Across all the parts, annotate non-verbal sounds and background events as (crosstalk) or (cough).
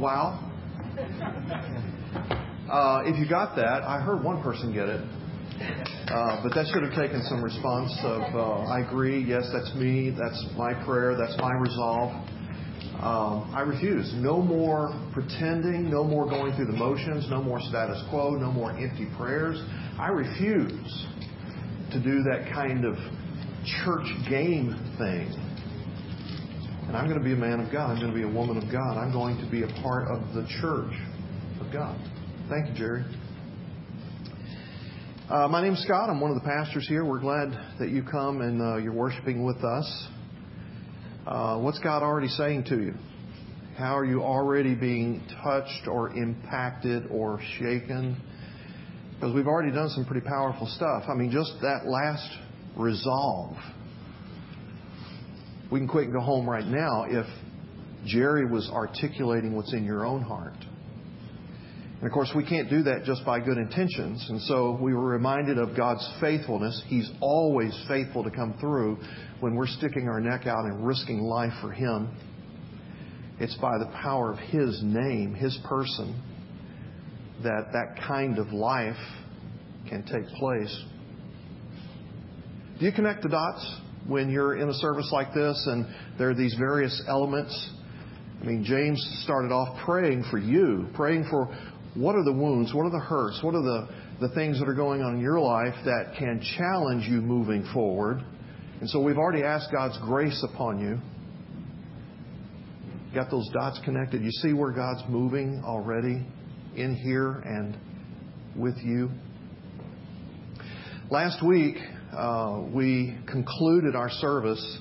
Wow. Uh, if you got that, I heard one person get it. Uh, but that should have taken some response of, uh, I agree, yes, that's me, that's my prayer, that's my resolve. Um, I refuse. No more pretending, no more going through the motions, no more status quo, no more empty prayers. I refuse to do that kind of church game thing. And I'm going to be a man of God. I'm going to be a woman of God. I'm going to be a part of the church of God. Thank you, Jerry. Uh, my name's Scott. I'm one of the pastors here. We're glad that you come and uh, you're worshiping with us. Uh, what's God already saying to you? How are you already being touched or impacted or shaken? Because we've already done some pretty powerful stuff. I mean, just that last resolve. We can quit and go home right now if Jerry was articulating what's in your own heart. And of course, we can't do that just by good intentions. And so we were reminded of God's faithfulness. He's always faithful to come through when we're sticking our neck out and risking life for Him. It's by the power of His name, His person, that that kind of life can take place. Do you connect the dots when you're in a service like this and there are these various elements? I mean, James started off praying for you, praying for what are the wounds? What are the hurts? What are the, the things that are going on in your life that can challenge you moving forward? And so we've already asked God's grace upon you. Got those dots connected. You see where God's moving already in here and with you. Last week, uh, we concluded our service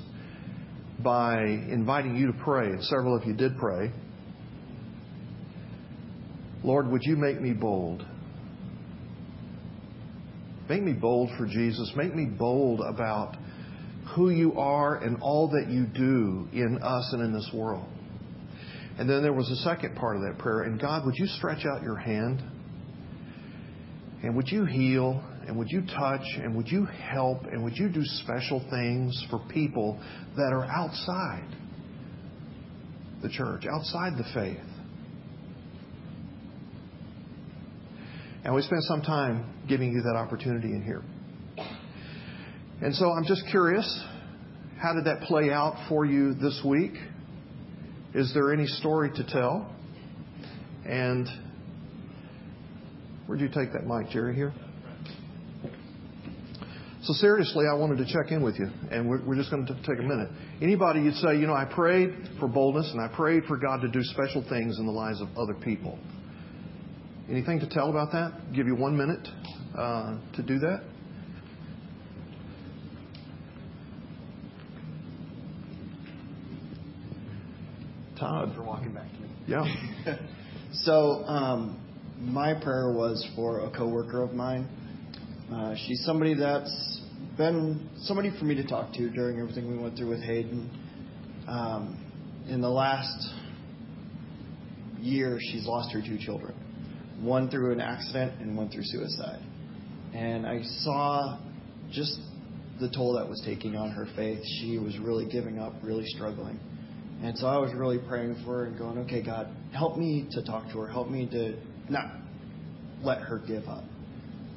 by inviting you to pray, and several of you did pray. Lord, would you make me bold? Make me bold for Jesus. Make me bold about who you are and all that you do in us and in this world. And then there was a second part of that prayer. And God, would you stretch out your hand? And would you heal? And would you touch? And would you help? And would you do special things for people that are outside the church, outside the faith? And we spent some time giving you that opportunity in here. And so I'm just curious, how did that play out for you this week? Is there any story to tell? And where'd you take that mic, Jerry? Here? So seriously, I wanted to check in with you, and we're, we're just going to take a minute. Anybody you'd say, you know, I prayed for boldness, and I prayed for God to do special things in the lives of other people. Anything to tell about that? Give you one minute uh, to do that. Todd. For walking back to me. Yeah. (laughs) so, um, my prayer was for a coworker of mine. Uh, she's somebody that's been somebody for me to talk to during everything we went through with Hayden. Um, in the last year, she's lost her two children one through an accident and one through suicide. And I saw just the toll that was taking on her faith. She was really giving up, really struggling. And so I was really praying for her and going, okay, God, help me to talk to her. Help me to not let her give up.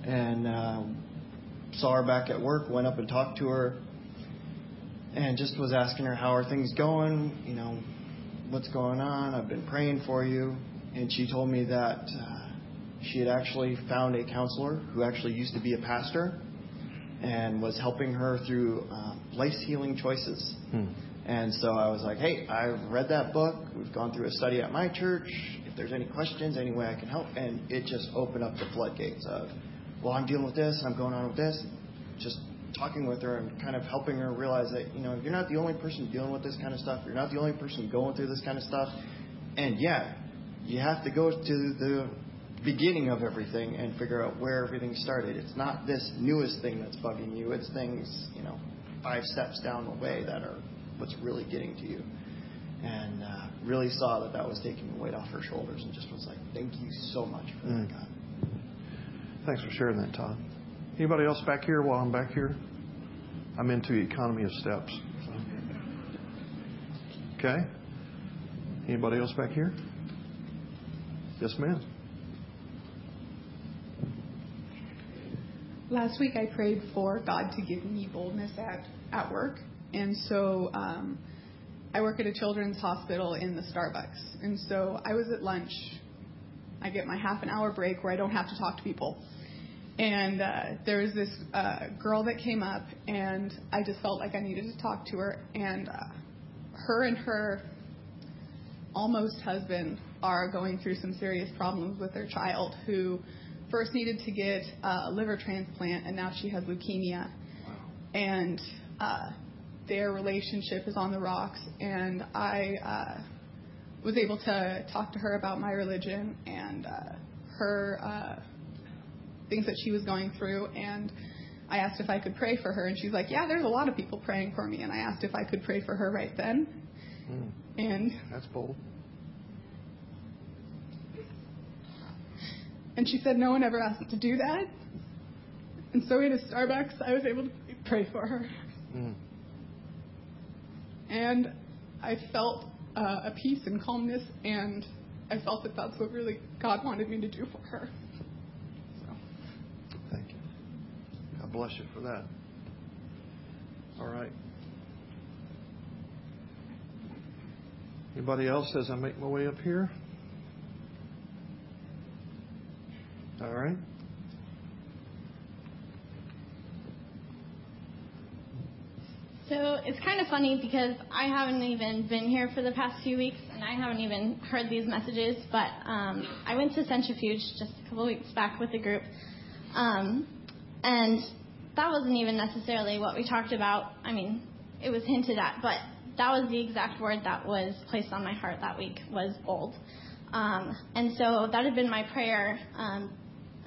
And um, saw her back at work, went up and talked to her, and just was asking her, how are things going? You know, what's going on? I've been praying for you. And she told me that uh, she had actually found a counselor who actually used to be a pastor and was helping her through uh, life healing choices. Hmm. And so I was like, hey, I've read that book. We've gone through a study at my church. If there's any questions, any way I can help. And it just opened up the floodgates of, well, I'm dealing with this I'm going on with this. Just talking with her and kind of helping her realize that, you know, you're not the only person dealing with this kind of stuff. You're not the only person going through this kind of stuff. And yeah, you have to go to the beginning of everything and figure out where everything started. It's not this newest thing that's bugging you. It's things, you know, five steps down the way that are what's really getting to you. And uh, really saw that that was taking the weight off her shoulders and just was like, thank you so much for mm. that, God. Thanks for sharing that, Todd. Anybody else back here while I'm back here? I'm into economy of steps. Okay. Anybody else back here? Yes, ma'am. Last week I prayed for God to give me boldness at, at work. And so um, I work at a children's hospital in the Starbucks. And so I was at lunch. I get my half an hour break where I don't have to talk to people. And uh, there was this uh, girl that came up, and I just felt like I needed to talk to her. And uh, her and her almost husband are going through some serious problems with their child who first needed to get a liver transplant, and now she has leukemia. And uh, their relationship is on the rocks. And I uh, was able to talk to her about my religion and uh, her uh, things that she was going through. And I asked if I could pray for her, and she's like, "Yeah, there's a lot of people praying for me." And I asked if I could pray for her right then. Mm. And That's bold. And she said no one ever asked to do that. And so in a Starbucks, I was able to pray for her. Mm. And I felt uh, a peace and calmness, and I felt that that's what really God wanted me to do for her. So. Thank you. God bless you for that. All right. Anybody else as I make my way up here? All right. So it's kind of funny because I haven't even been here for the past few weeks and I haven't even heard these messages. But um, I went to Centrifuge just a couple weeks back with the group. Um, and that wasn't even necessarily what we talked about. I mean, it was hinted at, but that was the exact word that was placed on my heart that week was bold. Um, and so that had been my prayer, um,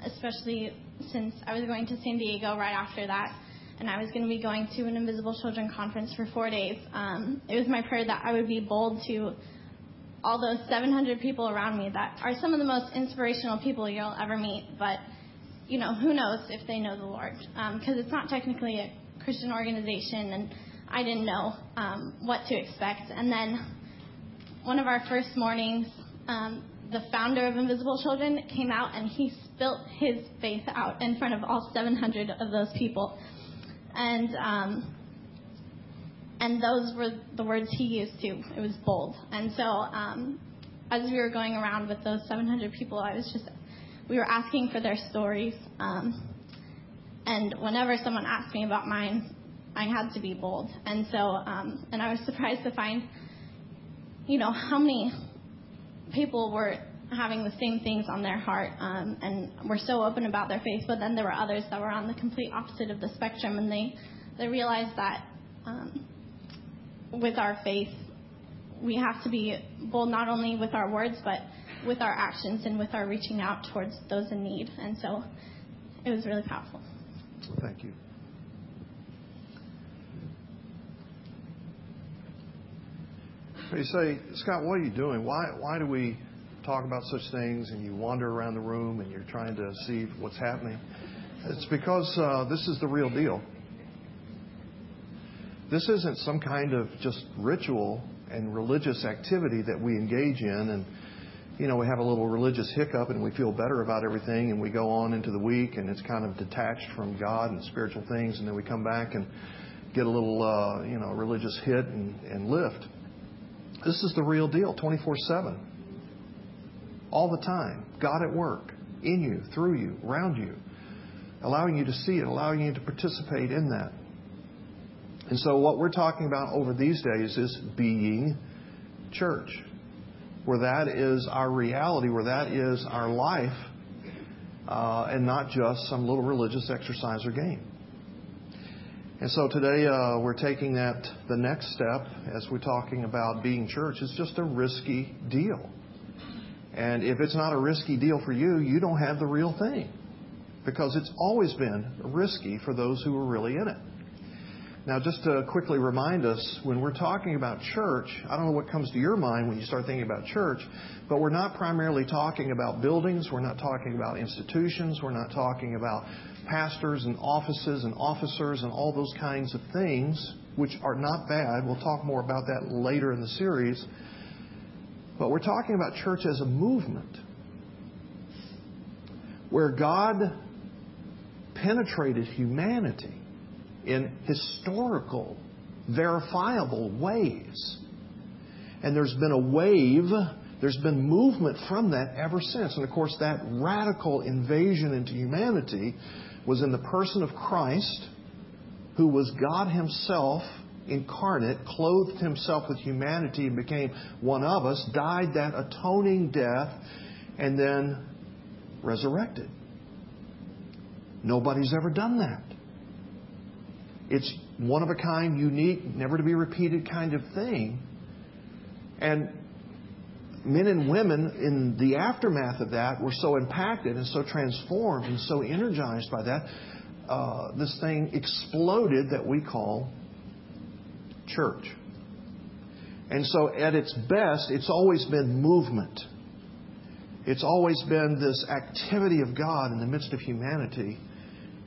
especially since I was going to San Diego right after that and I was going to be going to an Invisible Children conference for four days. Um, it was my prayer that I would be bold to all those 700 people around me that are some of the most inspirational people you'll ever meet. But, you know, who knows if they know the Lord? Because um, it's not technically a Christian organization, and I didn't know um, what to expect. And then one of our first mornings, um, the founder of Invisible Children came out and he spilt his faith out in front of all 700 of those people and um, and those were the words he used too. It was bold. And so um, as we were going around with those 700 people, I was just we were asking for their stories. Um, and whenever someone asked me about mine, I had to be bold. And so um, and I was surprised to find, you know, how many people were having the same things on their heart um, and were so open about their faith. But then there were others that were on the complete opposite of the spectrum, and they they realized that um, with our faith, we have to be bold not only with our words, but with our actions and with our reaching out towards those in need. And so it was really powerful. Thank you. You say, Scott, what are you doing? Why, why do we talk about such things and you wander around the room and you're trying to see what's happening. It's because uh, this is the real deal. This isn't some kind of just ritual and religious activity that we engage in and you know we have a little religious hiccup and we feel better about everything and we go on into the week and it's kind of detached from God and spiritual things and then we come back and get a little uh, you know religious hit and, and lift. This is the real deal, 24 7 all the time. God at work in you, through you, around you, allowing you to see it, allowing you to participate in that. And so, what we're talking about over these days is being church, where that is our reality, where that is our life, uh, and not just some little religious exercise or game. And so today uh, we're taking that the next step as we're talking about being church. It's just a risky deal. And if it's not a risky deal for you, you don't have the real thing. Because it's always been risky for those who are really in it. Now, just to quickly remind us, when we're talking about church, I don't know what comes to your mind when you start thinking about church, but we're not primarily talking about buildings, we're not talking about institutions, we're not talking about pastors and offices and officers and all those kinds of things, which are not bad. We'll talk more about that later in the series. But we're talking about church as a movement. where God penetrated humanity in historical, verifiable ways. And there's been a wave, there's been movement from that ever since. And of course, that radical invasion into humanity was in the person of Christ, who was God Himself incarnate, clothed Himself with humanity and became one of us, died that atoning death, and then resurrected. Nobody's ever done that. It's one of a kind, unique, never to be repeated kind of thing. And men and women in the aftermath of that were so impacted and so transformed and so energized by that, uh, this thing exploded that we call church. And so, at its best, it's always been movement. It's always been this activity of God in the midst of humanity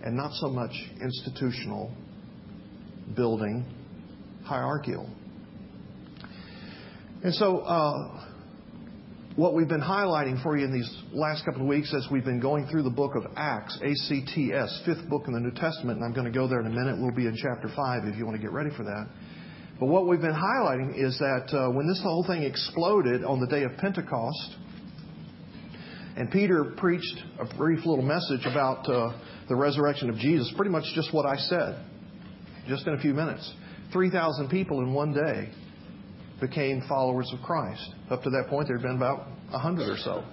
and not so much institutional building, hierarchical. And so, uh, what we've been highlighting for you in these last couple of weeks as we've been going through the book of Acts, A-C-T-S, fifth book in the New Testament, and I'm going to go there in a minute. We'll be in chapter 5 if you want to get ready for that. But what we've been highlighting is that uh, when this whole thing exploded on the day of Pentecost, and Peter preached a brief little message about uh, the resurrection of Jesus, pretty much just what I said, just in a few minutes. 3,000 people in one day became followers of Christ. Up to that point, there had been about 100 or so.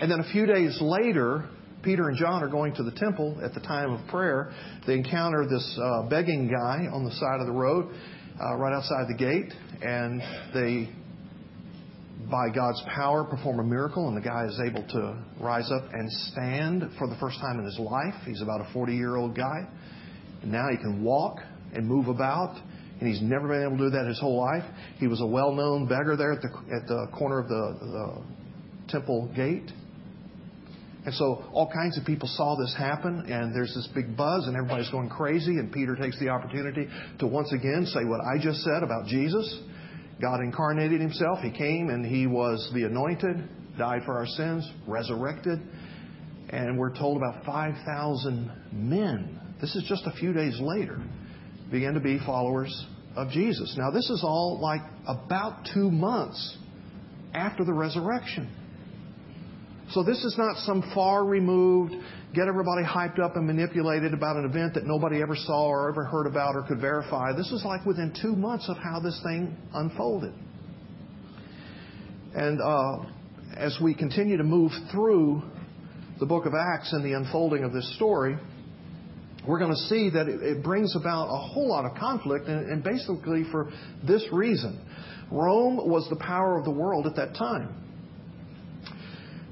And then a few days later, Peter and John are going to the temple at the time of prayer. They encounter this uh, begging guy on the side of the road, uh, right outside the gate, and they, by God's power, perform a miracle, and the guy is able to rise up and stand for the first time in his life. He's about a 40 year old guy, and now he can walk and move about. And he's never been able to do that his whole life. He was a well-known beggar there at the at the corner of the, the temple gate. And so all kinds of people saw this happen, and there's this big buzz, and everybody's going crazy. And Peter takes the opportunity to once again say what I just said about Jesus. God incarnated himself. He came and he was the anointed, died for our sins, resurrected. And we're told about 5,000 men. This is just a few days later. Began to be followers of Jesus. Now, this is all like about two months after the resurrection. So this is not some far removed, get everybody hyped up and manipulated about an event that nobody ever saw or ever heard about or could verify. This is like within two months of how this thing unfolded. And uh, as we continue to move through the book of Acts and the unfolding of this story, we're going to see that it, it brings about a whole lot of conflict, and, and basically for this reason. Rome was the power of the world at that time.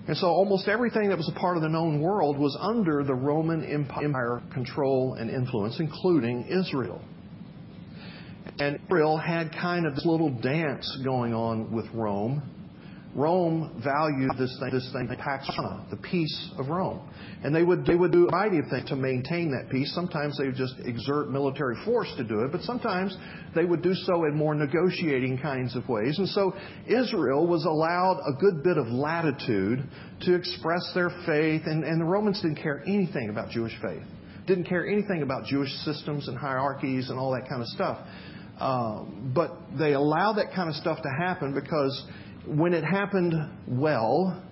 And so almost everything that was a part of the known world was under the Roman Empire control and influence, including Israel. And Israel had kind of this little dance going on with Rome Rome valued this thing, this thing, Pax Romana, the peace of Rome. And they would, they would do a variety of things to maintain that peace. Sometimes they would just exert military force to do it, but sometimes they would do so in more negotiating kinds of ways. And so Israel was allowed a good bit of latitude to express their faith, and, and the Romans didn't care anything about Jewish faith. Didn't care anything about Jewish systems and hierarchies and all that kind of stuff. Uh, but they allowed that kind of stuff to happen because when it happened well,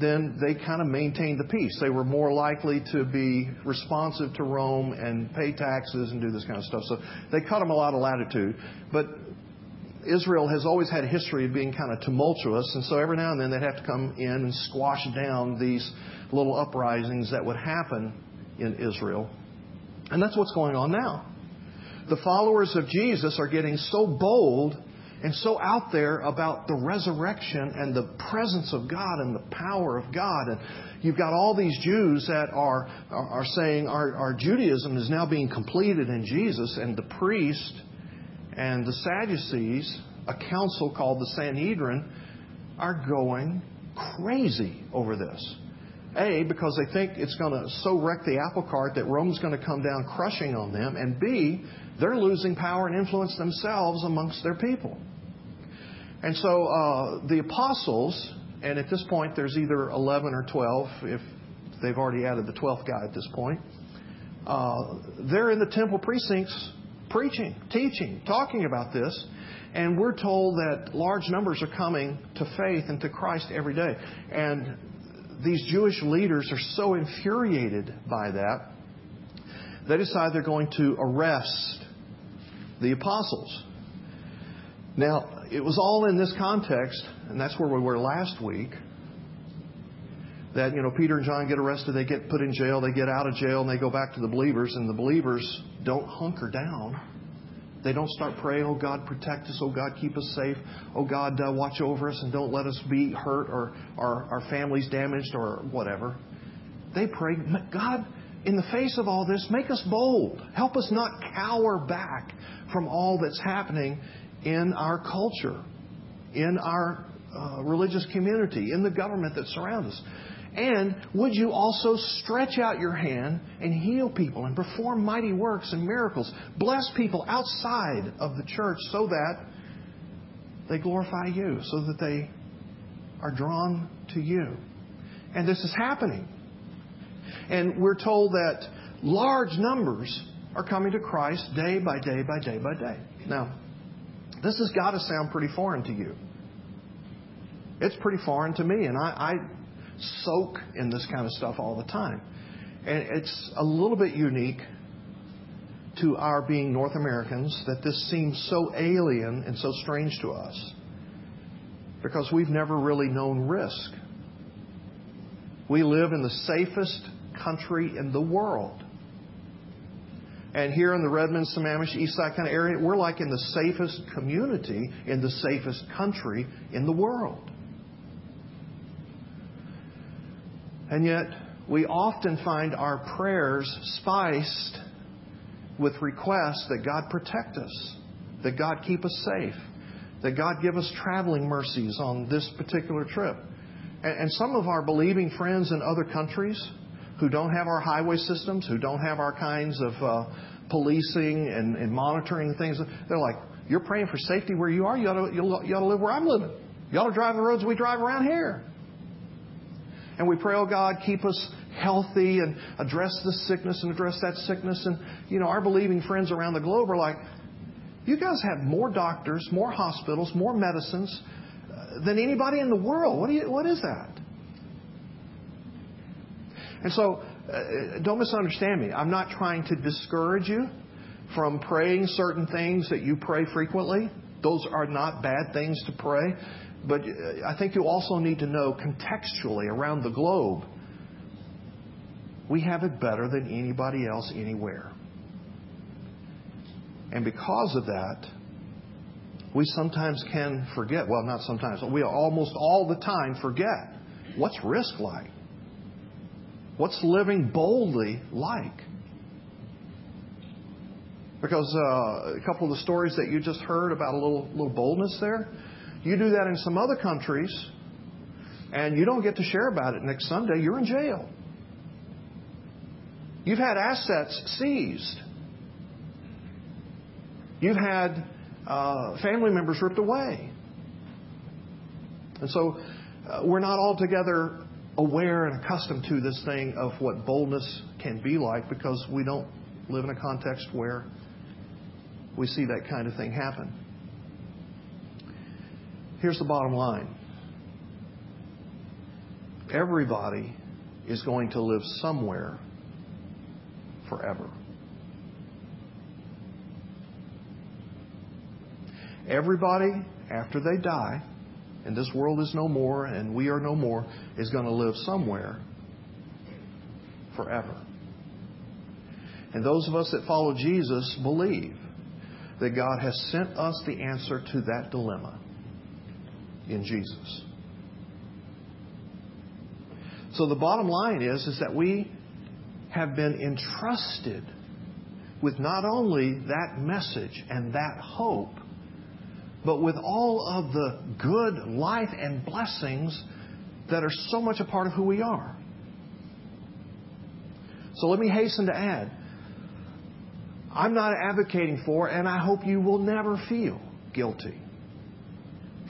then they kind of maintained the peace. They were more likely to be responsive to Rome and pay taxes and do this kind of stuff. So they cut them a lot of latitude. But Israel has always had a history of being kind of tumultuous, and so every now and then they'd have to come in and squash down these little uprisings that would happen in Israel. And that's what's going on now. The followers of Jesus are getting so bold and so out there about the resurrection and the presence of God and the power of God. And you've got all these Jews that are, are, saying our, our Judaism is now being completed in Jesus, and the priest and the Sadducees, a council called the Sanhedrin, are going crazy over this. A, because they think it's going to so wreck the apple cart that Rome's going to come down crushing on them. And B, they're losing power and influence themselves amongst their people. And so uh, the apostles and at this point, there's either 11 or 12, if they've already added the 12th guy at this point. Uh, they're in the temple precincts preaching, teaching, talking about this. And we're told that large numbers are coming to faith and to Christ every day. And these Jewish leaders are so infuriated by that, they decide they're going to arrest the apostles. Now, it was all in this context, and that's where we were last week. That, you know, Peter and John get arrested, they get put in jail, they get out of jail, and they go back to the believers, and the believers don't hunker down. They don't start praying, oh God, protect us, oh God, keep us safe, oh God, uh, watch over us and don't let us be hurt or our, our families damaged or whatever. They pray, God, in the face of all this, make us bold. Help us not cower back from all that's happening in our culture, in our uh, religious community, in the government that surrounds us. And would you also stretch out your hand and heal people and perform mighty works and miracles? Bless people outside of the church so that they glorify you, so that they are drawn to you. And this is happening. And we're told that large numbers are coming to Christ day by day by day by day. Now, this has got to sound pretty foreign to you. It's pretty foreign to me, and I, I soak in this kind of stuff all the time. And it's a little bit unique to our being North Americans that this seems so alien and so strange to us because we've never really known risk. We live in the safest country in the world. And here in the Redmond, Sammamish, Eastside kind of area, we're like in the safest community in the safest country in the world. And yet, we often find our prayers spiced with requests that God protect us, that God keep us safe, that God give us traveling mercies on this particular trip. And, some of our believing friends in other countries who don't have our highway systems, who don't have our kinds of uh, policing and, and, monitoring things, they're like, You're praying for safety where you are? You ought, to, you ought to live where I'm living. You ought to drive the roads we drive around here. And we pray, oh God, keep us healthy and address this sickness and address that sickness. And, you know, our believing friends around the globe are like, you guys have more doctors, more hospitals, more medicines uh, than anybody in the world. What, do you, what is that? And so, uh, don't misunderstand me. I'm not trying to discourage you from praying certain things that you pray frequently. Those are not bad things to pray. But uh, I think you also need to know contextually around the globe, we have it better than anybody else anywhere. And because of that, we sometimes can forget, well, not sometimes, we almost all the time forget what's risk like? What's living boldly like? Because uh, a couple of the stories that you just heard about a little, little boldness there, you do that in some other countries, and you don't get to share about it next Sunday, you're in jail. You've had assets seized. You've had uh, family members ripped away. And so uh, we're not altogether aware and accustomed to this thing of what boldness can be like because we don't live in a context where we see that kind of thing happen. Here's the bottom line everybody is going to live somewhere forever. Everybody, after they die, and this world is no more and we are no more, is going to live somewhere forever. And those of us that follow Jesus believe that God has sent us the answer to that dilemma in Jesus. So the bottom line is, is that we have been entrusted with not only that message and that hope, but with all of the good life and blessings that are so much a part of who we are. So let me hasten to add I'm not advocating for, and I hope you will never feel guilty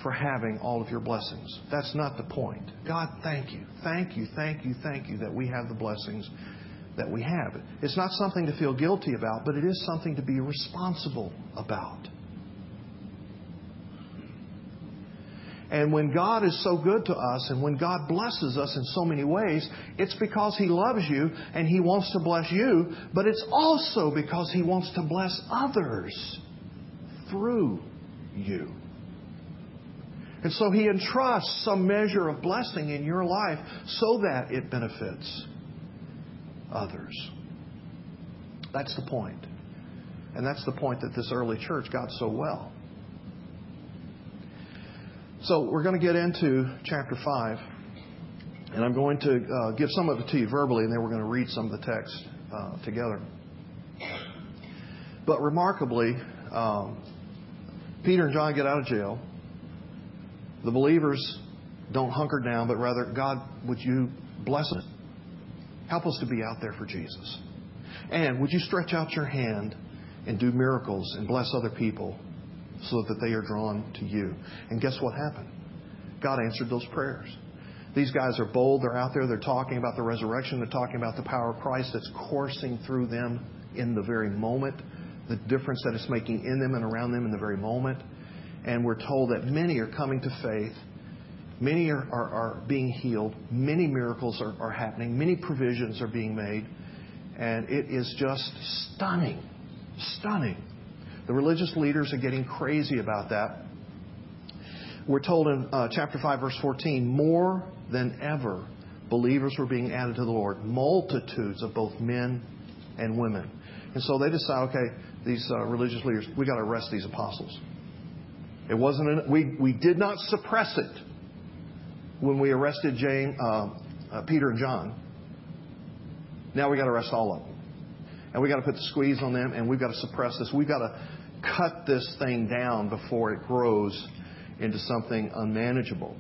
for having all of your blessings. That's not the point. God, thank you. Thank you, thank you, thank you that we have the blessings that we have. It's not something to feel guilty about, but it is something to be responsible about. And when God is so good to us and when God blesses us in so many ways, it's because He loves you and He wants to bless you, but it's also because He wants to bless others through you. And so He entrusts some measure of blessing in your life so that it benefits others. That's the point. And that's the point that this early church got so well. So we're going to get into chapter 5, and I'm going to uh, give some of it to you verbally, and then we're going to read some of the text uh, together. But remarkably, um, Peter and John get out of jail. The believers don't hunker down, but rather, God, would you bless us? Help us to be out there for Jesus. And would you stretch out your hand and do miracles and bless other people so that they are drawn to you. And guess what happened? God answered those prayers. These guys are bold. They're out there. They're talking about the resurrection. They're talking about the power of Christ that's coursing through them in the very moment, the difference that it's making in them and around them in the very moment. And we're told that many are coming to faith. Many are, are, are being healed. Many miracles are, are happening. Many provisions are being made. And it is just stunning. Stunning the religious leaders are getting crazy about that. We're told in uh, chapter 5, verse 14, more than ever, believers were being added to the Lord, multitudes of both men and women. And so they decide, okay, these uh, religious leaders, we got to arrest these apostles. It wasn't an, we we did not suppress it when we arrested James, uh, uh, Peter and John. Now we got to arrest all of them, and we've got to put the squeeze on them, and we've got to suppress this. We've got to cut this thing down before it grows into something unmanageable.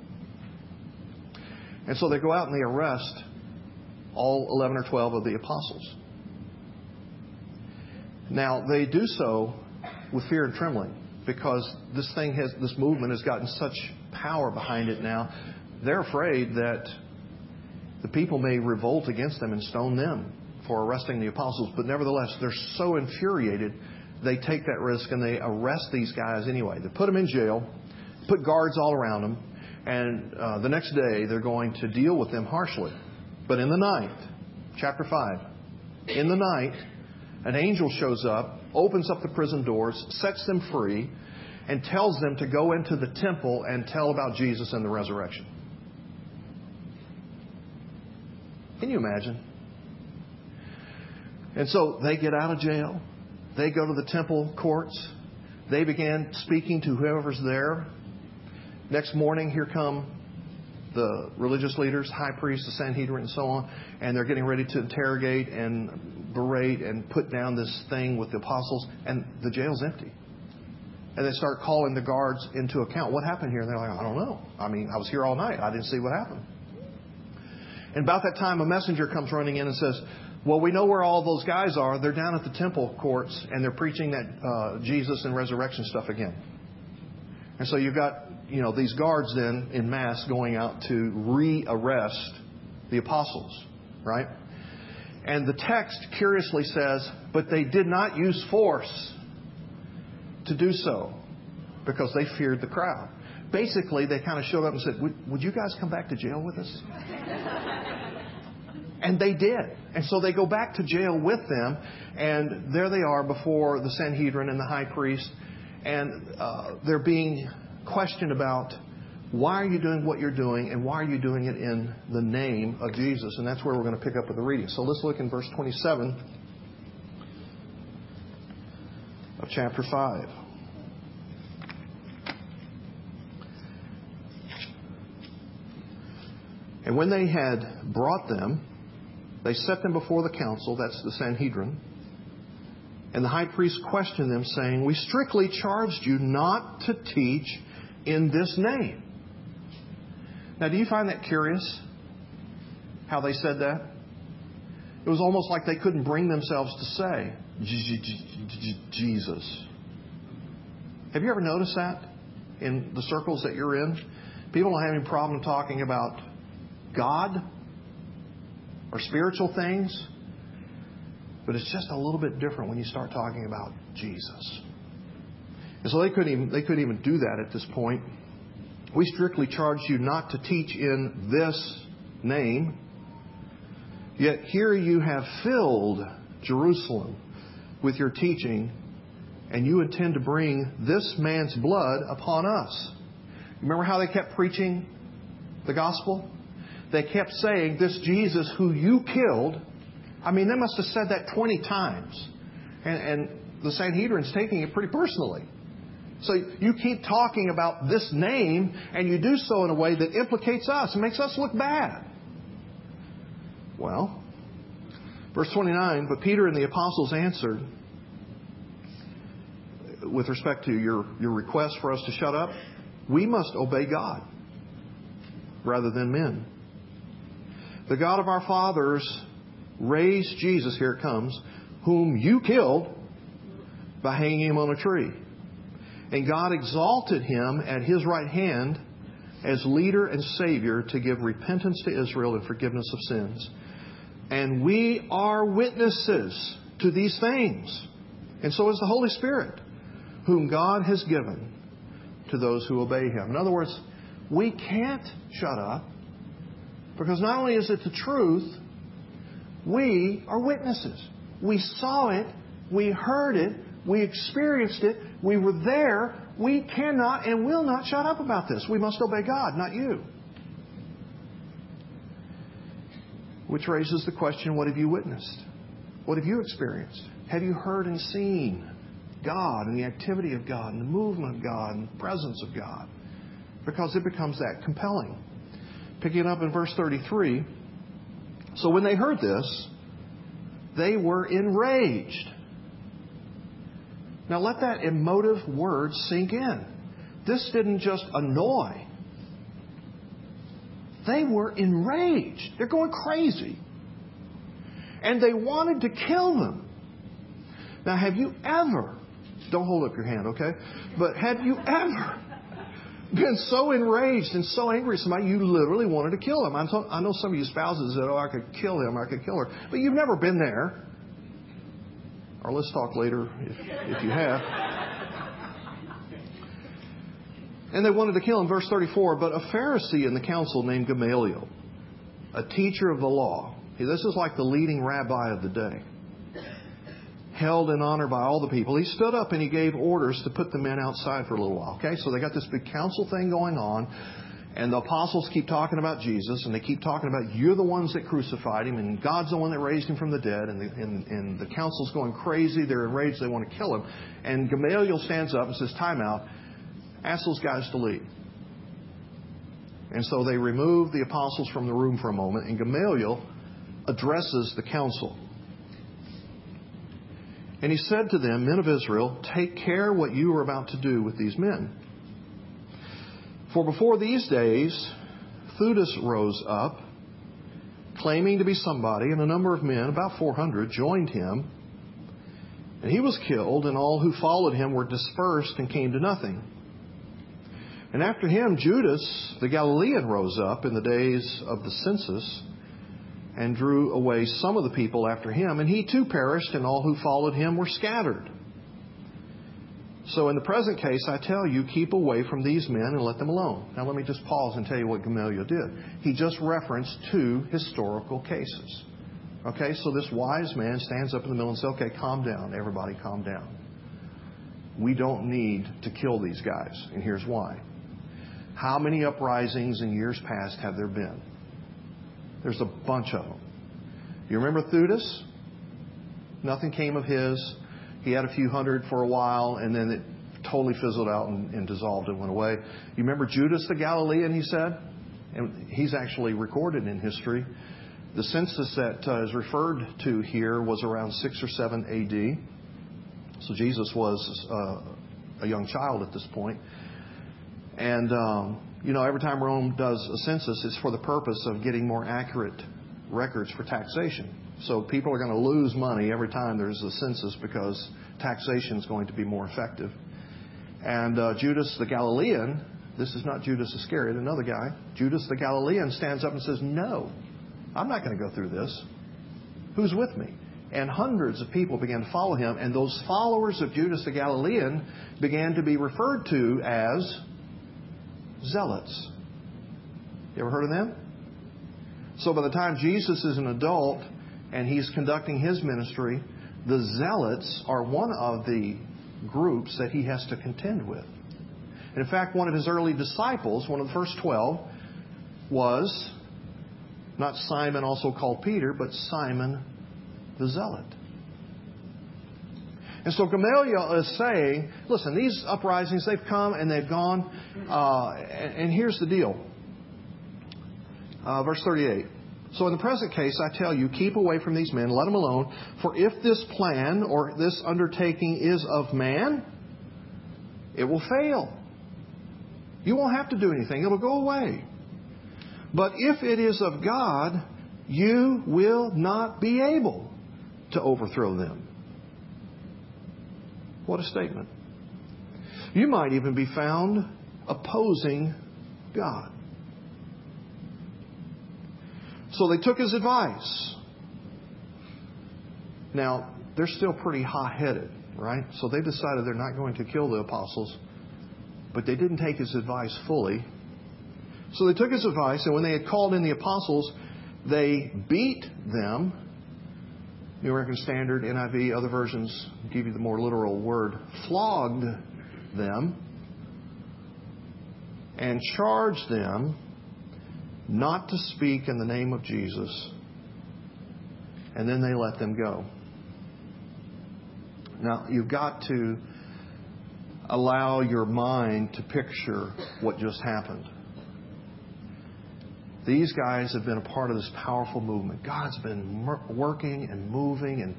And so they go out and they arrest all 11 or 12 of the apostles. Now, they do so with fear and trembling because this thing has, this movement has gotten such power behind it now. They're afraid that the people may revolt against them and stone them for arresting the apostles, but nevertheless, they're so infuriated they take that risk and they arrest these guys anyway. They put them in jail, put guards all around them, and uh, the next day they're going to deal with them harshly. But in the night, chapter 5, in the night, an angel shows up, opens up the prison doors, sets them free, and tells them to go into the temple and tell about Jesus and the resurrection. Can you imagine? And so they get out of jail. They go to the temple courts. They began speaking to whoever's there. Next morning, here come the religious leaders, high priest, the Sanhedrin, and so on, and they're getting ready to interrogate and berate and put down this thing with the apostles, and the jail's empty. And they start calling the guards into account. What happened here? And they're like, I don't know. I mean, I was here all night. I didn't see what happened. And about that time, a messenger comes running in and says, well, we know where all those guys are. They're down at the temple courts and they're preaching that uh, Jesus and resurrection stuff again. And so you've got, you know, these guards then in mass going out to re-arrest the apostles, right? And the text curiously says, but they did not use force to do so because they feared the crowd. Basically, they kind of showed up and said, would, would you guys come back to jail with us? And they did. And so they go back to jail with them, and there they are before the Sanhedrin and the high priest, and uh, they're being questioned about why are you doing what you're doing, and why are you doing it in the name of Jesus? And that's where we're going to pick up with the reading. So let's look in verse 27 of chapter 5. And when they had brought them, they set them before the council, that's the Sanhedrin. And the high priest questioned them, saying, We strictly charged you not to teach in this name. Now, do you find that curious? How they said that? It was almost like they couldn't bring themselves to say, Jesus. Have you ever noticed that in the circles that you're in? People don't have any problem talking about God or spiritual things, but it's just a little bit different when you start talking about Jesus. And so they couldn't even, they couldn't even do that at this point. We strictly charge you not to teach in this name. Yet here you have filled Jerusalem with your teaching, and you intend to bring this man's blood upon us. Remember how they kept preaching the gospel? They kept saying, This Jesus who you killed. I mean, they must have said that 20 times. And, and the Sanhedrin's taking it pretty personally. So you keep talking about this name, and you do so in a way that implicates us and makes us look bad. Well, verse 29 But Peter and the apostles answered, with respect to your, your request for us to shut up, we must obey God rather than men. The God of our fathers raised Jesus, here it comes, whom you killed by hanging him on a tree. And God exalted him at his right hand as leader and Savior to give repentance to Israel and forgiveness of sins. And we are witnesses to these things. And so is the Holy Spirit, whom God has given to those who obey him. In other words, we can't shut up because not only is it the truth, we are witnesses. We saw it, we heard it, we experienced it, we were there. We cannot and will not shut up about this. We must obey God, not you. Which raises the question what have you witnessed? What have you experienced? Have you heard and seen God and the activity of God and the movement of God and the presence of God? Because it becomes that compelling. Picking up in verse 33. So when they heard this, they were enraged. Now let that emotive word sink in. This didn't just annoy. They were enraged. They're going crazy. And they wanted to kill them. Now, have you ever, don't hold up your hand, okay? But have you ever been so enraged and so angry at somebody you literally wanted to kill them? I know some of you spouses that, oh, I could kill him, I could kill her. But you've never been there. Or let's talk later if, if you have. And they wanted to kill him. Verse 34 But a Pharisee in the council named Gamaliel, a teacher of the law, this is like the leading rabbi of the day, held in honor by all the people, he stood up and he gave orders to put the men outside for a little while. Okay, so they got this big council thing going on. And the apostles keep talking about Jesus, and they keep talking about you're the ones that crucified him, and God's the one that raised him from the dead, and the, and, and the council's going crazy. They're enraged. They want to kill him. And Gamaliel stands up and says, Time out. Ask those guys to leave. And so they remove the apostles from the room for a moment, and Gamaliel addresses the council. And he said to them, Men of Israel, take care what you are about to do with these men. For before these days, Theudas rose up, claiming to be somebody, and a number of men, about 400, joined him. And he was killed, and all who followed him were dispersed and came to nothing. And after him, Judas the Galilean rose up in the days of the census and drew away some of the people after him, and he too perished, and all who followed him were scattered. So in the present case, I tell you, keep away from these men and let them alone. Now let me just pause and tell you what Gamaliel did. He just referenced two historical cases. Okay, so this wise man stands up in the middle and says, okay, calm down. Everybody calm down. We don't need to kill these guys, and here's why. How many uprisings in years past have there been? There's a bunch of them. You remember Theudas? Nothing came of his. He had a few hundred for a while, and then it totally fizzled out and, and dissolved and went away. You remember Judas the Galilean, he said? And he's actually recorded in history. The census that uh, is referred to here was around 6 or 7 AD. So Jesus was uh, a young child at this point. And, um, you know, every time Rome does a census, it's for the purpose of getting more accurate records for taxation. So people are going to lose money every time there's a census because taxation is going to be more effective. And uh, Judas the Galilean, this is not Judas Iscariot, another guy, Judas the Galilean stands up and says, No, I'm not going to go through this. Who's with me? And hundreds of people began to follow him, and those followers of Judas the Galilean began to be referred to as zealots. You ever heard of them? So by the time Jesus is an adult and he's conducting his ministry, the zealots are one of the groups that he has to contend with. And in fact, one of his early disciples, one of the first 12, was not Simon, also called Peter, but Simon the Zealot. And so Gamaliel is saying, listen, these uprisings, they've come and they've gone. Uh, and, and, here's the deal. Uh, verse 38. So in the present case, I tell you, keep away from these men, let them alone. For if this plan or this undertaking is of man, it will fail. You won't have to do anything, it'll go away. But if it is of God, you will not be able to overthrow them. What a statement. You might even be found opposing God. So they took his advice. Now, they're still pretty hot headed, right? So they decided they're not going to kill the apostles, but they didn't take his advice fully. So they took his advice, and when they had called in the apostles, they beat them New American Standard, NIV, other versions give you the more literal word, flogged them and charged them not to speak in the name of Jesus. And then they let them go. Now, you've got to allow your mind to picture what just happened. These guys have been a part of this powerful movement. God's been working and moving, and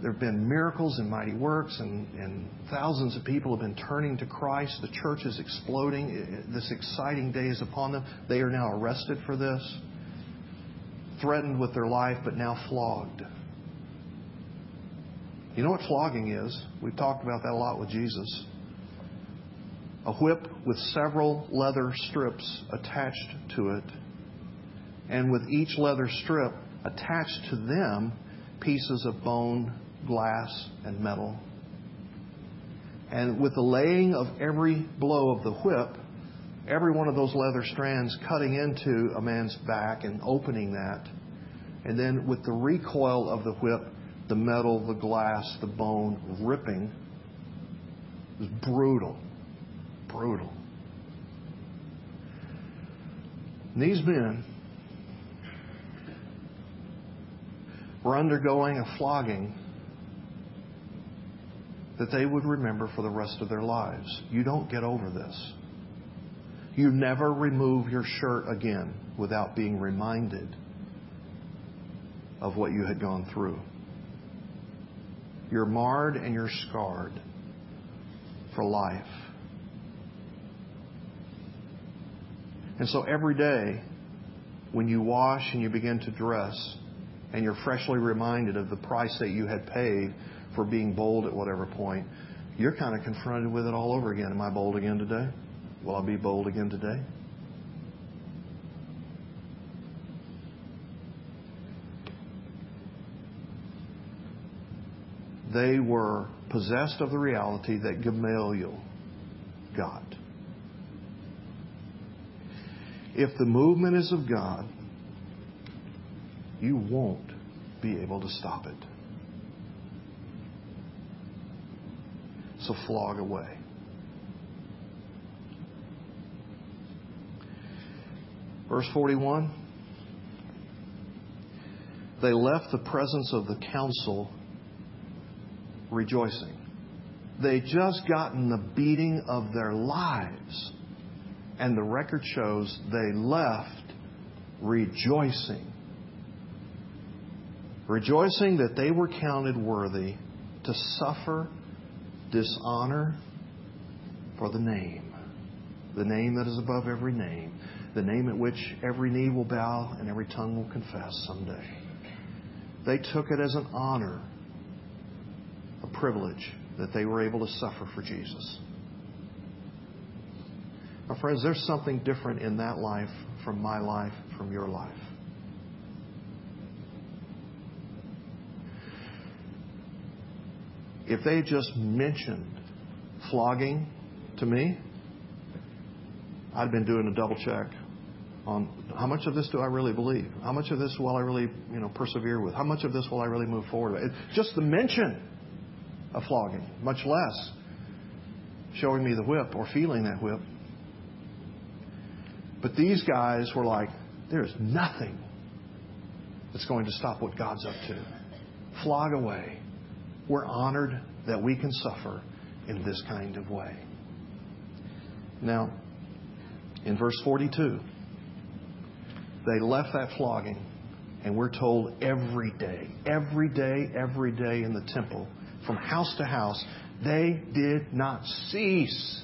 there have been miracles and mighty works, and, and thousands of people have been turning to Christ. The church is exploding. This exciting day is upon them. They are now arrested for this, threatened with their life, but now flogged. You know what flogging is? We've talked about that a lot with Jesus. A whip with several leather strips attached to it and with each leather strip attached to them pieces of bone, glass, and metal. And with the laying of every blow of the whip, every one of those leather strands cutting into a man's back and opening that, and then with the recoil of the whip, the metal, the glass, the bone ripping, it was brutal. Brutal. And these men were undergoing a flogging that they would remember for the rest of their lives. You don't get over this. You never remove your shirt again without being reminded of what you had gone through. You're marred and you're scarred for life. And so every day, when you wash and you begin to dress, and you're freshly reminded of the price that you had paid for being bold at whatever point, you're kind of confronted with it all over again. Am I bold again today? Will I be bold again today? They were possessed of the reality that Gamaliel got. If the movement is of God, you won't be able to stop it. So flog away. Verse 41 They left the presence of the council rejoicing. They just gotten the beating of their lives. And the record shows they left rejoicing rejoicing that they were counted worthy to suffer dishonor for the name, the name that is above every name, the name at which every knee will bow and every tongue will confess someday. They took it as an honor, a privilege that they were able to suffer for Jesus. My friends, there's something different in that life from my life, from your life. If they just mentioned flogging to me, I'd been doing a double check on how much of this do I really believe? How much of this will I really, you know, persevere with? How much of this will I really move forward with? Just the mention of flogging, much less showing me the whip or feeling that whip. But these guys were like, there's nothing that's going to stop what God's up to. Flog away. We're honored that we can suffer in this kind of way. Now, in verse 42, they left that flogging, and we're told every day, every day, every day in the temple, from house to house, they did not cease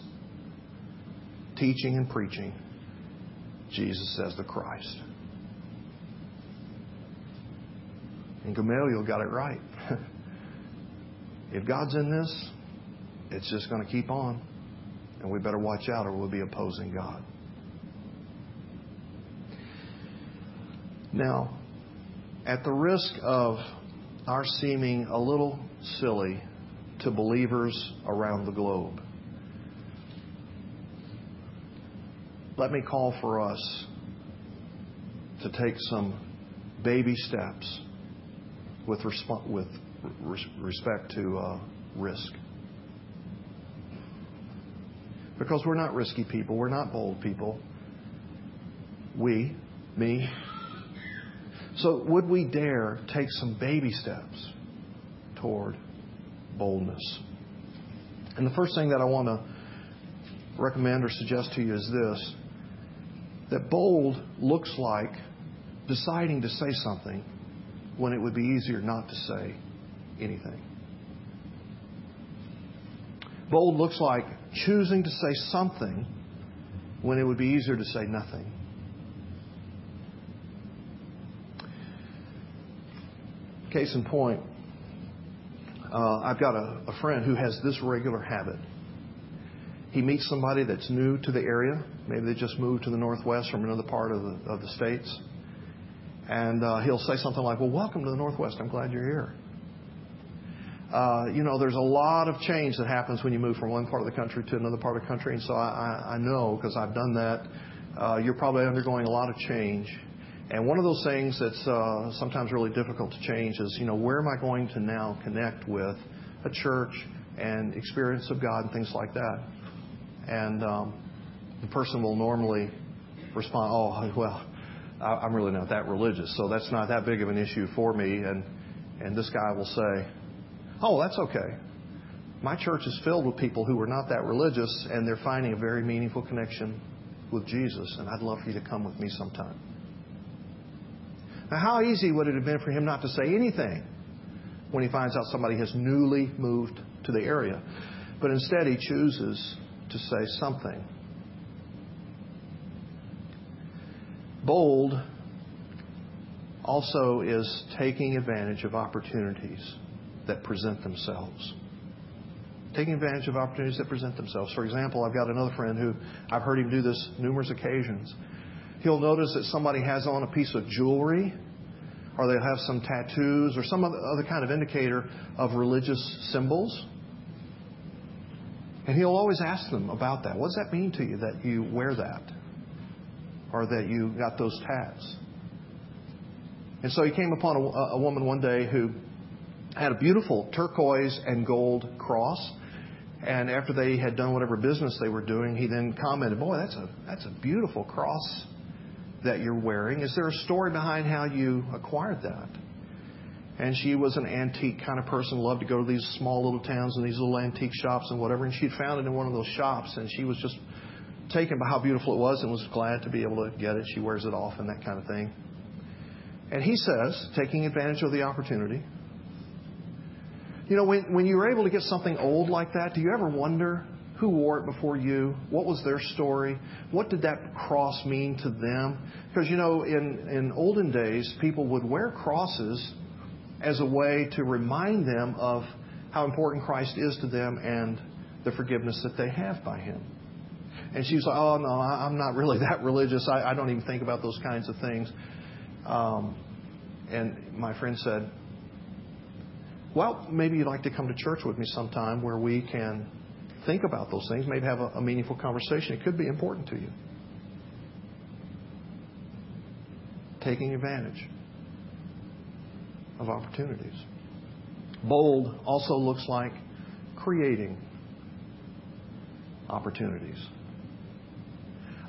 teaching and preaching Jesus as the Christ. And Gamaliel got it right. If God's in this, it's just going to keep on. And we better watch out or we'll be opposing God. Now, at the risk of our seeming a little silly to believers around the globe, let me call for us to take some baby steps with, resp- with respect to uh, risk. Because we're not risky people, we're not bold people. We, me, so, would we dare take some baby steps toward boldness? And the first thing that I want to recommend or suggest to you is this that bold looks like deciding to say something when it would be easier not to say anything. Bold looks like choosing to say something when it would be easier to say nothing. Case in point, uh, I've got a, a friend who has this regular habit. He meets somebody that's new to the area. Maybe they just moved to the Northwest from another part of the, of the States. And uh, he'll say something like, Well, welcome to the Northwest. I'm glad you're here. Uh, you know, there's a lot of change that happens when you move from one part of the country to another part of the country. And so I, I, I know, because I've done that, uh, you're probably undergoing a lot of change. And one of those things that's uh, sometimes really difficult to change is, you know, where am I going to now connect with a church and experience of God and things like that? And um, the person will normally respond, "Oh, (laughs) well, I'm really not that religious, so that's not that big of an issue for me." And and this guy will say, "Oh, that's okay. My church is filled with people who are not that religious, and they're finding a very meaningful connection with Jesus, and I'd love for you to come with me sometime." Now, how easy would it have been for him not to say anything when he finds out somebody has newly moved to the area? But instead, he chooses to say something. Bold also is taking advantage of opportunities that present themselves. Taking advantage of opportunities that present themselves. For example, I've got another friend who I've heard him do this numerous occasions he'll notice that somebody has on a piece of jewelry or they'll have some tattoos or some other kind of indicator of religious symbols. And he'll always ask them about that. What does that mean to you that you wear that? Or that you got those tats? And so he came upon a, a woman one day who had a beautiful turquoise and gold cross. And after they had done whatever business they were doing, he then commented, Boy, that's a, that's a beautiful cross that you're wearing. Is there a story behind how you acquired that? And she was an antique kind of person, loved to go to these small little towns and these little antique shops and whatever. And she'd found it in one of those shops, and she was just taken by how beautiful it was and was glad to be able to get it. She wears it off and that kind of thing. And he says, taking advantage of the opportunity, you know, when, when you're able to get something old like that, do you ever wonder who wore it before you? What was their story? What did that cross mean to them? Because, you know, in, in olden days, people would wear crosses as a way to remind them of how important Christ is to them and the forgiveness that they have by Him. And she's like, oh, no, I'm not really (laughs) that religious. I, I don't even think about those kinds of things. Um, and my friend said, well, maybe you'd like to come to church with me sometime where we can think about those things, maybe have a, a meaningful conversation. It could be important to you. Taking advantage of opportunities. Bold also looks like creating opportunities.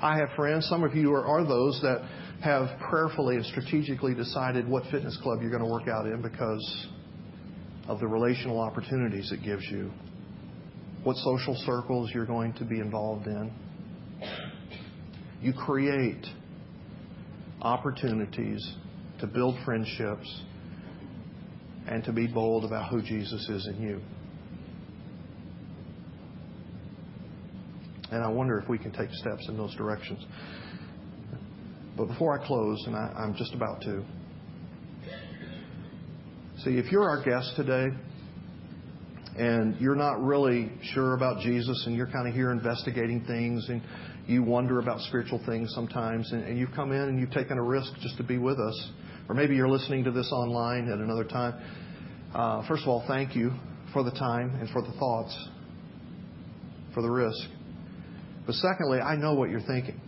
I have friends, some of you are, are those that have prayerfully and strategically decided what fitness club you're going to work out in because of the relational opportunities it gives you, what social circles you're going to be involved in. You create opportunities to build friendships and to be bold about who Jesus is in you. And I wonder if we can take steps in those directions. But before I close, and I, am just about to, see, if you're our guest today and you're not really sure about Jesus and you're kind of here investigating things and you wonder about spiritual things sometimes and, and you've come in and you've taken a risk just to be with us, or maybe you're listening to this online at another time, uh, first of all, thank you for the time and for the thoughts, for the risk. But secondly, I know what you're thinking.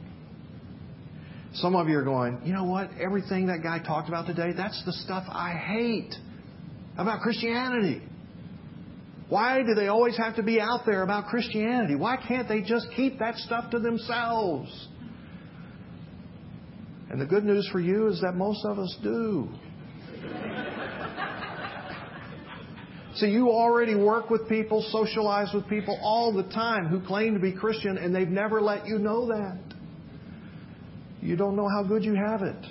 Some of you are going, you know what? Everything that guy talked about today, that's the stuff I hate about Christianity. Why do they always have to be out there about Christianity? Why can't they just keep that stuff to themselves? And the good news for you is that most of us do. (laughs) See, you already work with people, socialize with people all the time who claim to be Christian, and they've never let you know that. You don't know how good you have it.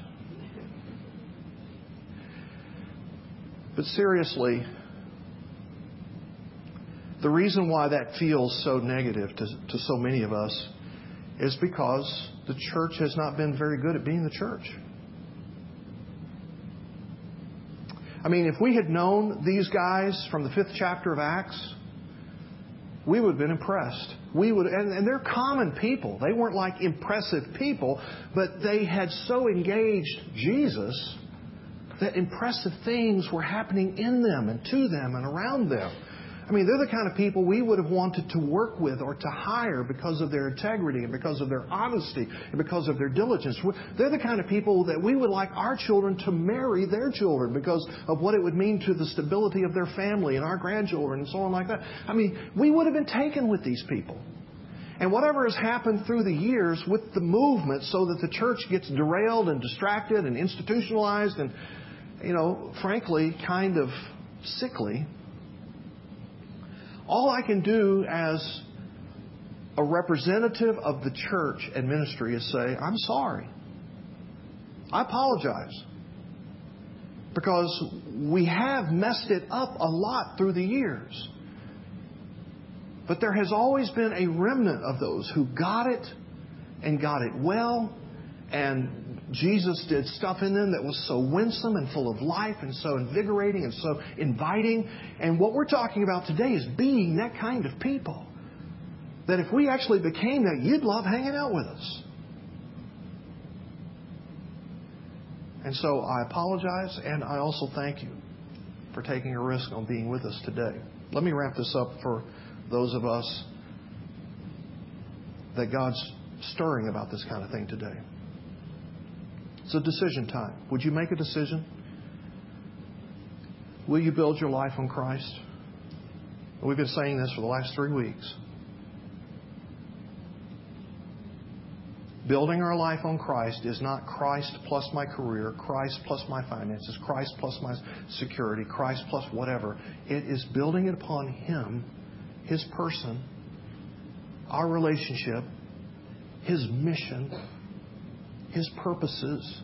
But seriously, the reason why that feels so negative to, to so many of us is because the church has not been very good at being the church. I mean, if we had known these guys from the fifth chapter of Acts, we would have been impressed. We would, and, and they're common people. They weren't like impressive people, but they had so engaged Jesus that impressive things were happening in them and to them and around them. I mean, they're the kind of people we would have wanted to work with or to hire because of their integrity and because of their honesty and because of their diligence. They're the kind of people that we would like our children to marry their children because of what it would mean to the stability of their family and our grandchildren and so on like that. I mean, we would have been taken with these people. And whatever has happened through the years with the movement so that the church gets derailed and distracted and institutionalized and, you know, frankly, kind of sickly, all I can do as a representative of the church and ministry is say, I'm sorry. I apologize. Because we have messed it up a lot through the years. But there has always been a remnant of those who got it and got it well and Jesus did stuff in them that was so winsome and full of life and so invigorating and so inviting. And what we're talking about today is being that kind of people. That if we actually became that, you'd love hanging out with us. And so I apologize and I also thank you for taking a risk on being with us today. Let me wrap this up for those of us that God's stirring about this kind of thing today. It's a decision time. Would you make a decision? Will you build your life on Christ? We've been saying this for the last three weeks. Building our life on Christ is not Christ plus my career, Christ plus my finances, Christ plus my security, Christ plus whatever. It is building it upon Him, His person, our relationship, His mission, his purposes.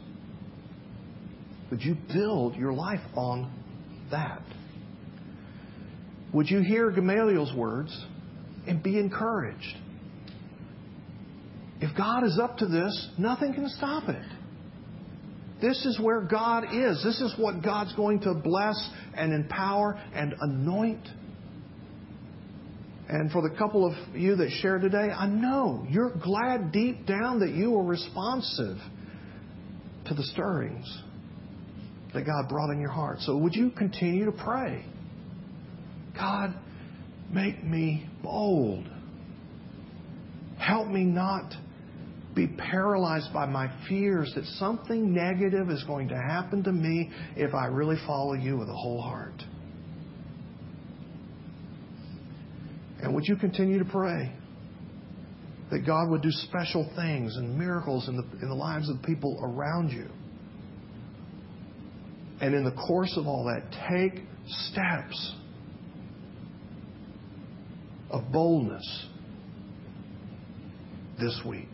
Would you build your life on that? Would you hear Gamaliel's words and be encouraged? If God is up to this, nothing can stop it. This is where God is. This is what God's going to bless and empower and anoint. And for the couple of you that shared today, I know you're glad deep down that you were responsive to the stirrings that God brought in your heart. So would you continue to pray? God, make me bold. Help me not be paralyzed by my fears that something negative is going to happen to me if I really follow you with a whole heart. And would you continue to pray that God would do special things and miracles in the, in the lives of people around you? And in the course of all that, take steps of boldness this week.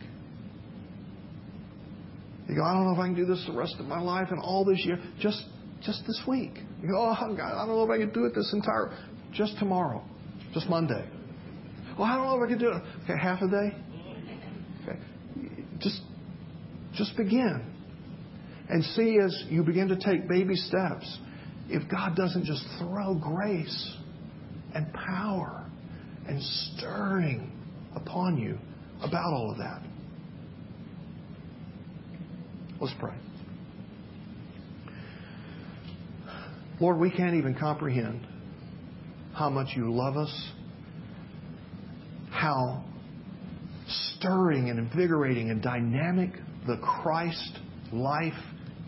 You go, I don't know if I can do this the rest of my life and all this year. Just, just this week. You go, oh, God, I don't know if I can do it this entire. Just tomorrow. Just Monday. Well, I don't know if I can do it. Okay, half a day. Okay, just, just begin, and see as you begin to take baby steps. If God doesn't just throw grace and power and stirring upon you about all of that. Let's pray. Lord, we can't even comprehend how much you love us, how stirring and invigorating and dynamic the Christ life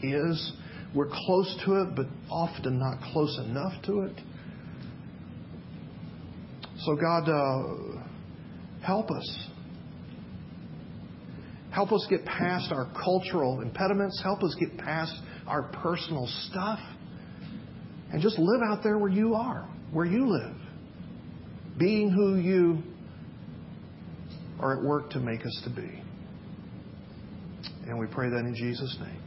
is. We're close to it, but often not close enough to it. So, God, uh, help us. Help us get past our cultural impediments. Help us get past our personal stuff. And just live out there where you are, where you live. Being who you are at work to make us to be. And we pray that in Jesus' name.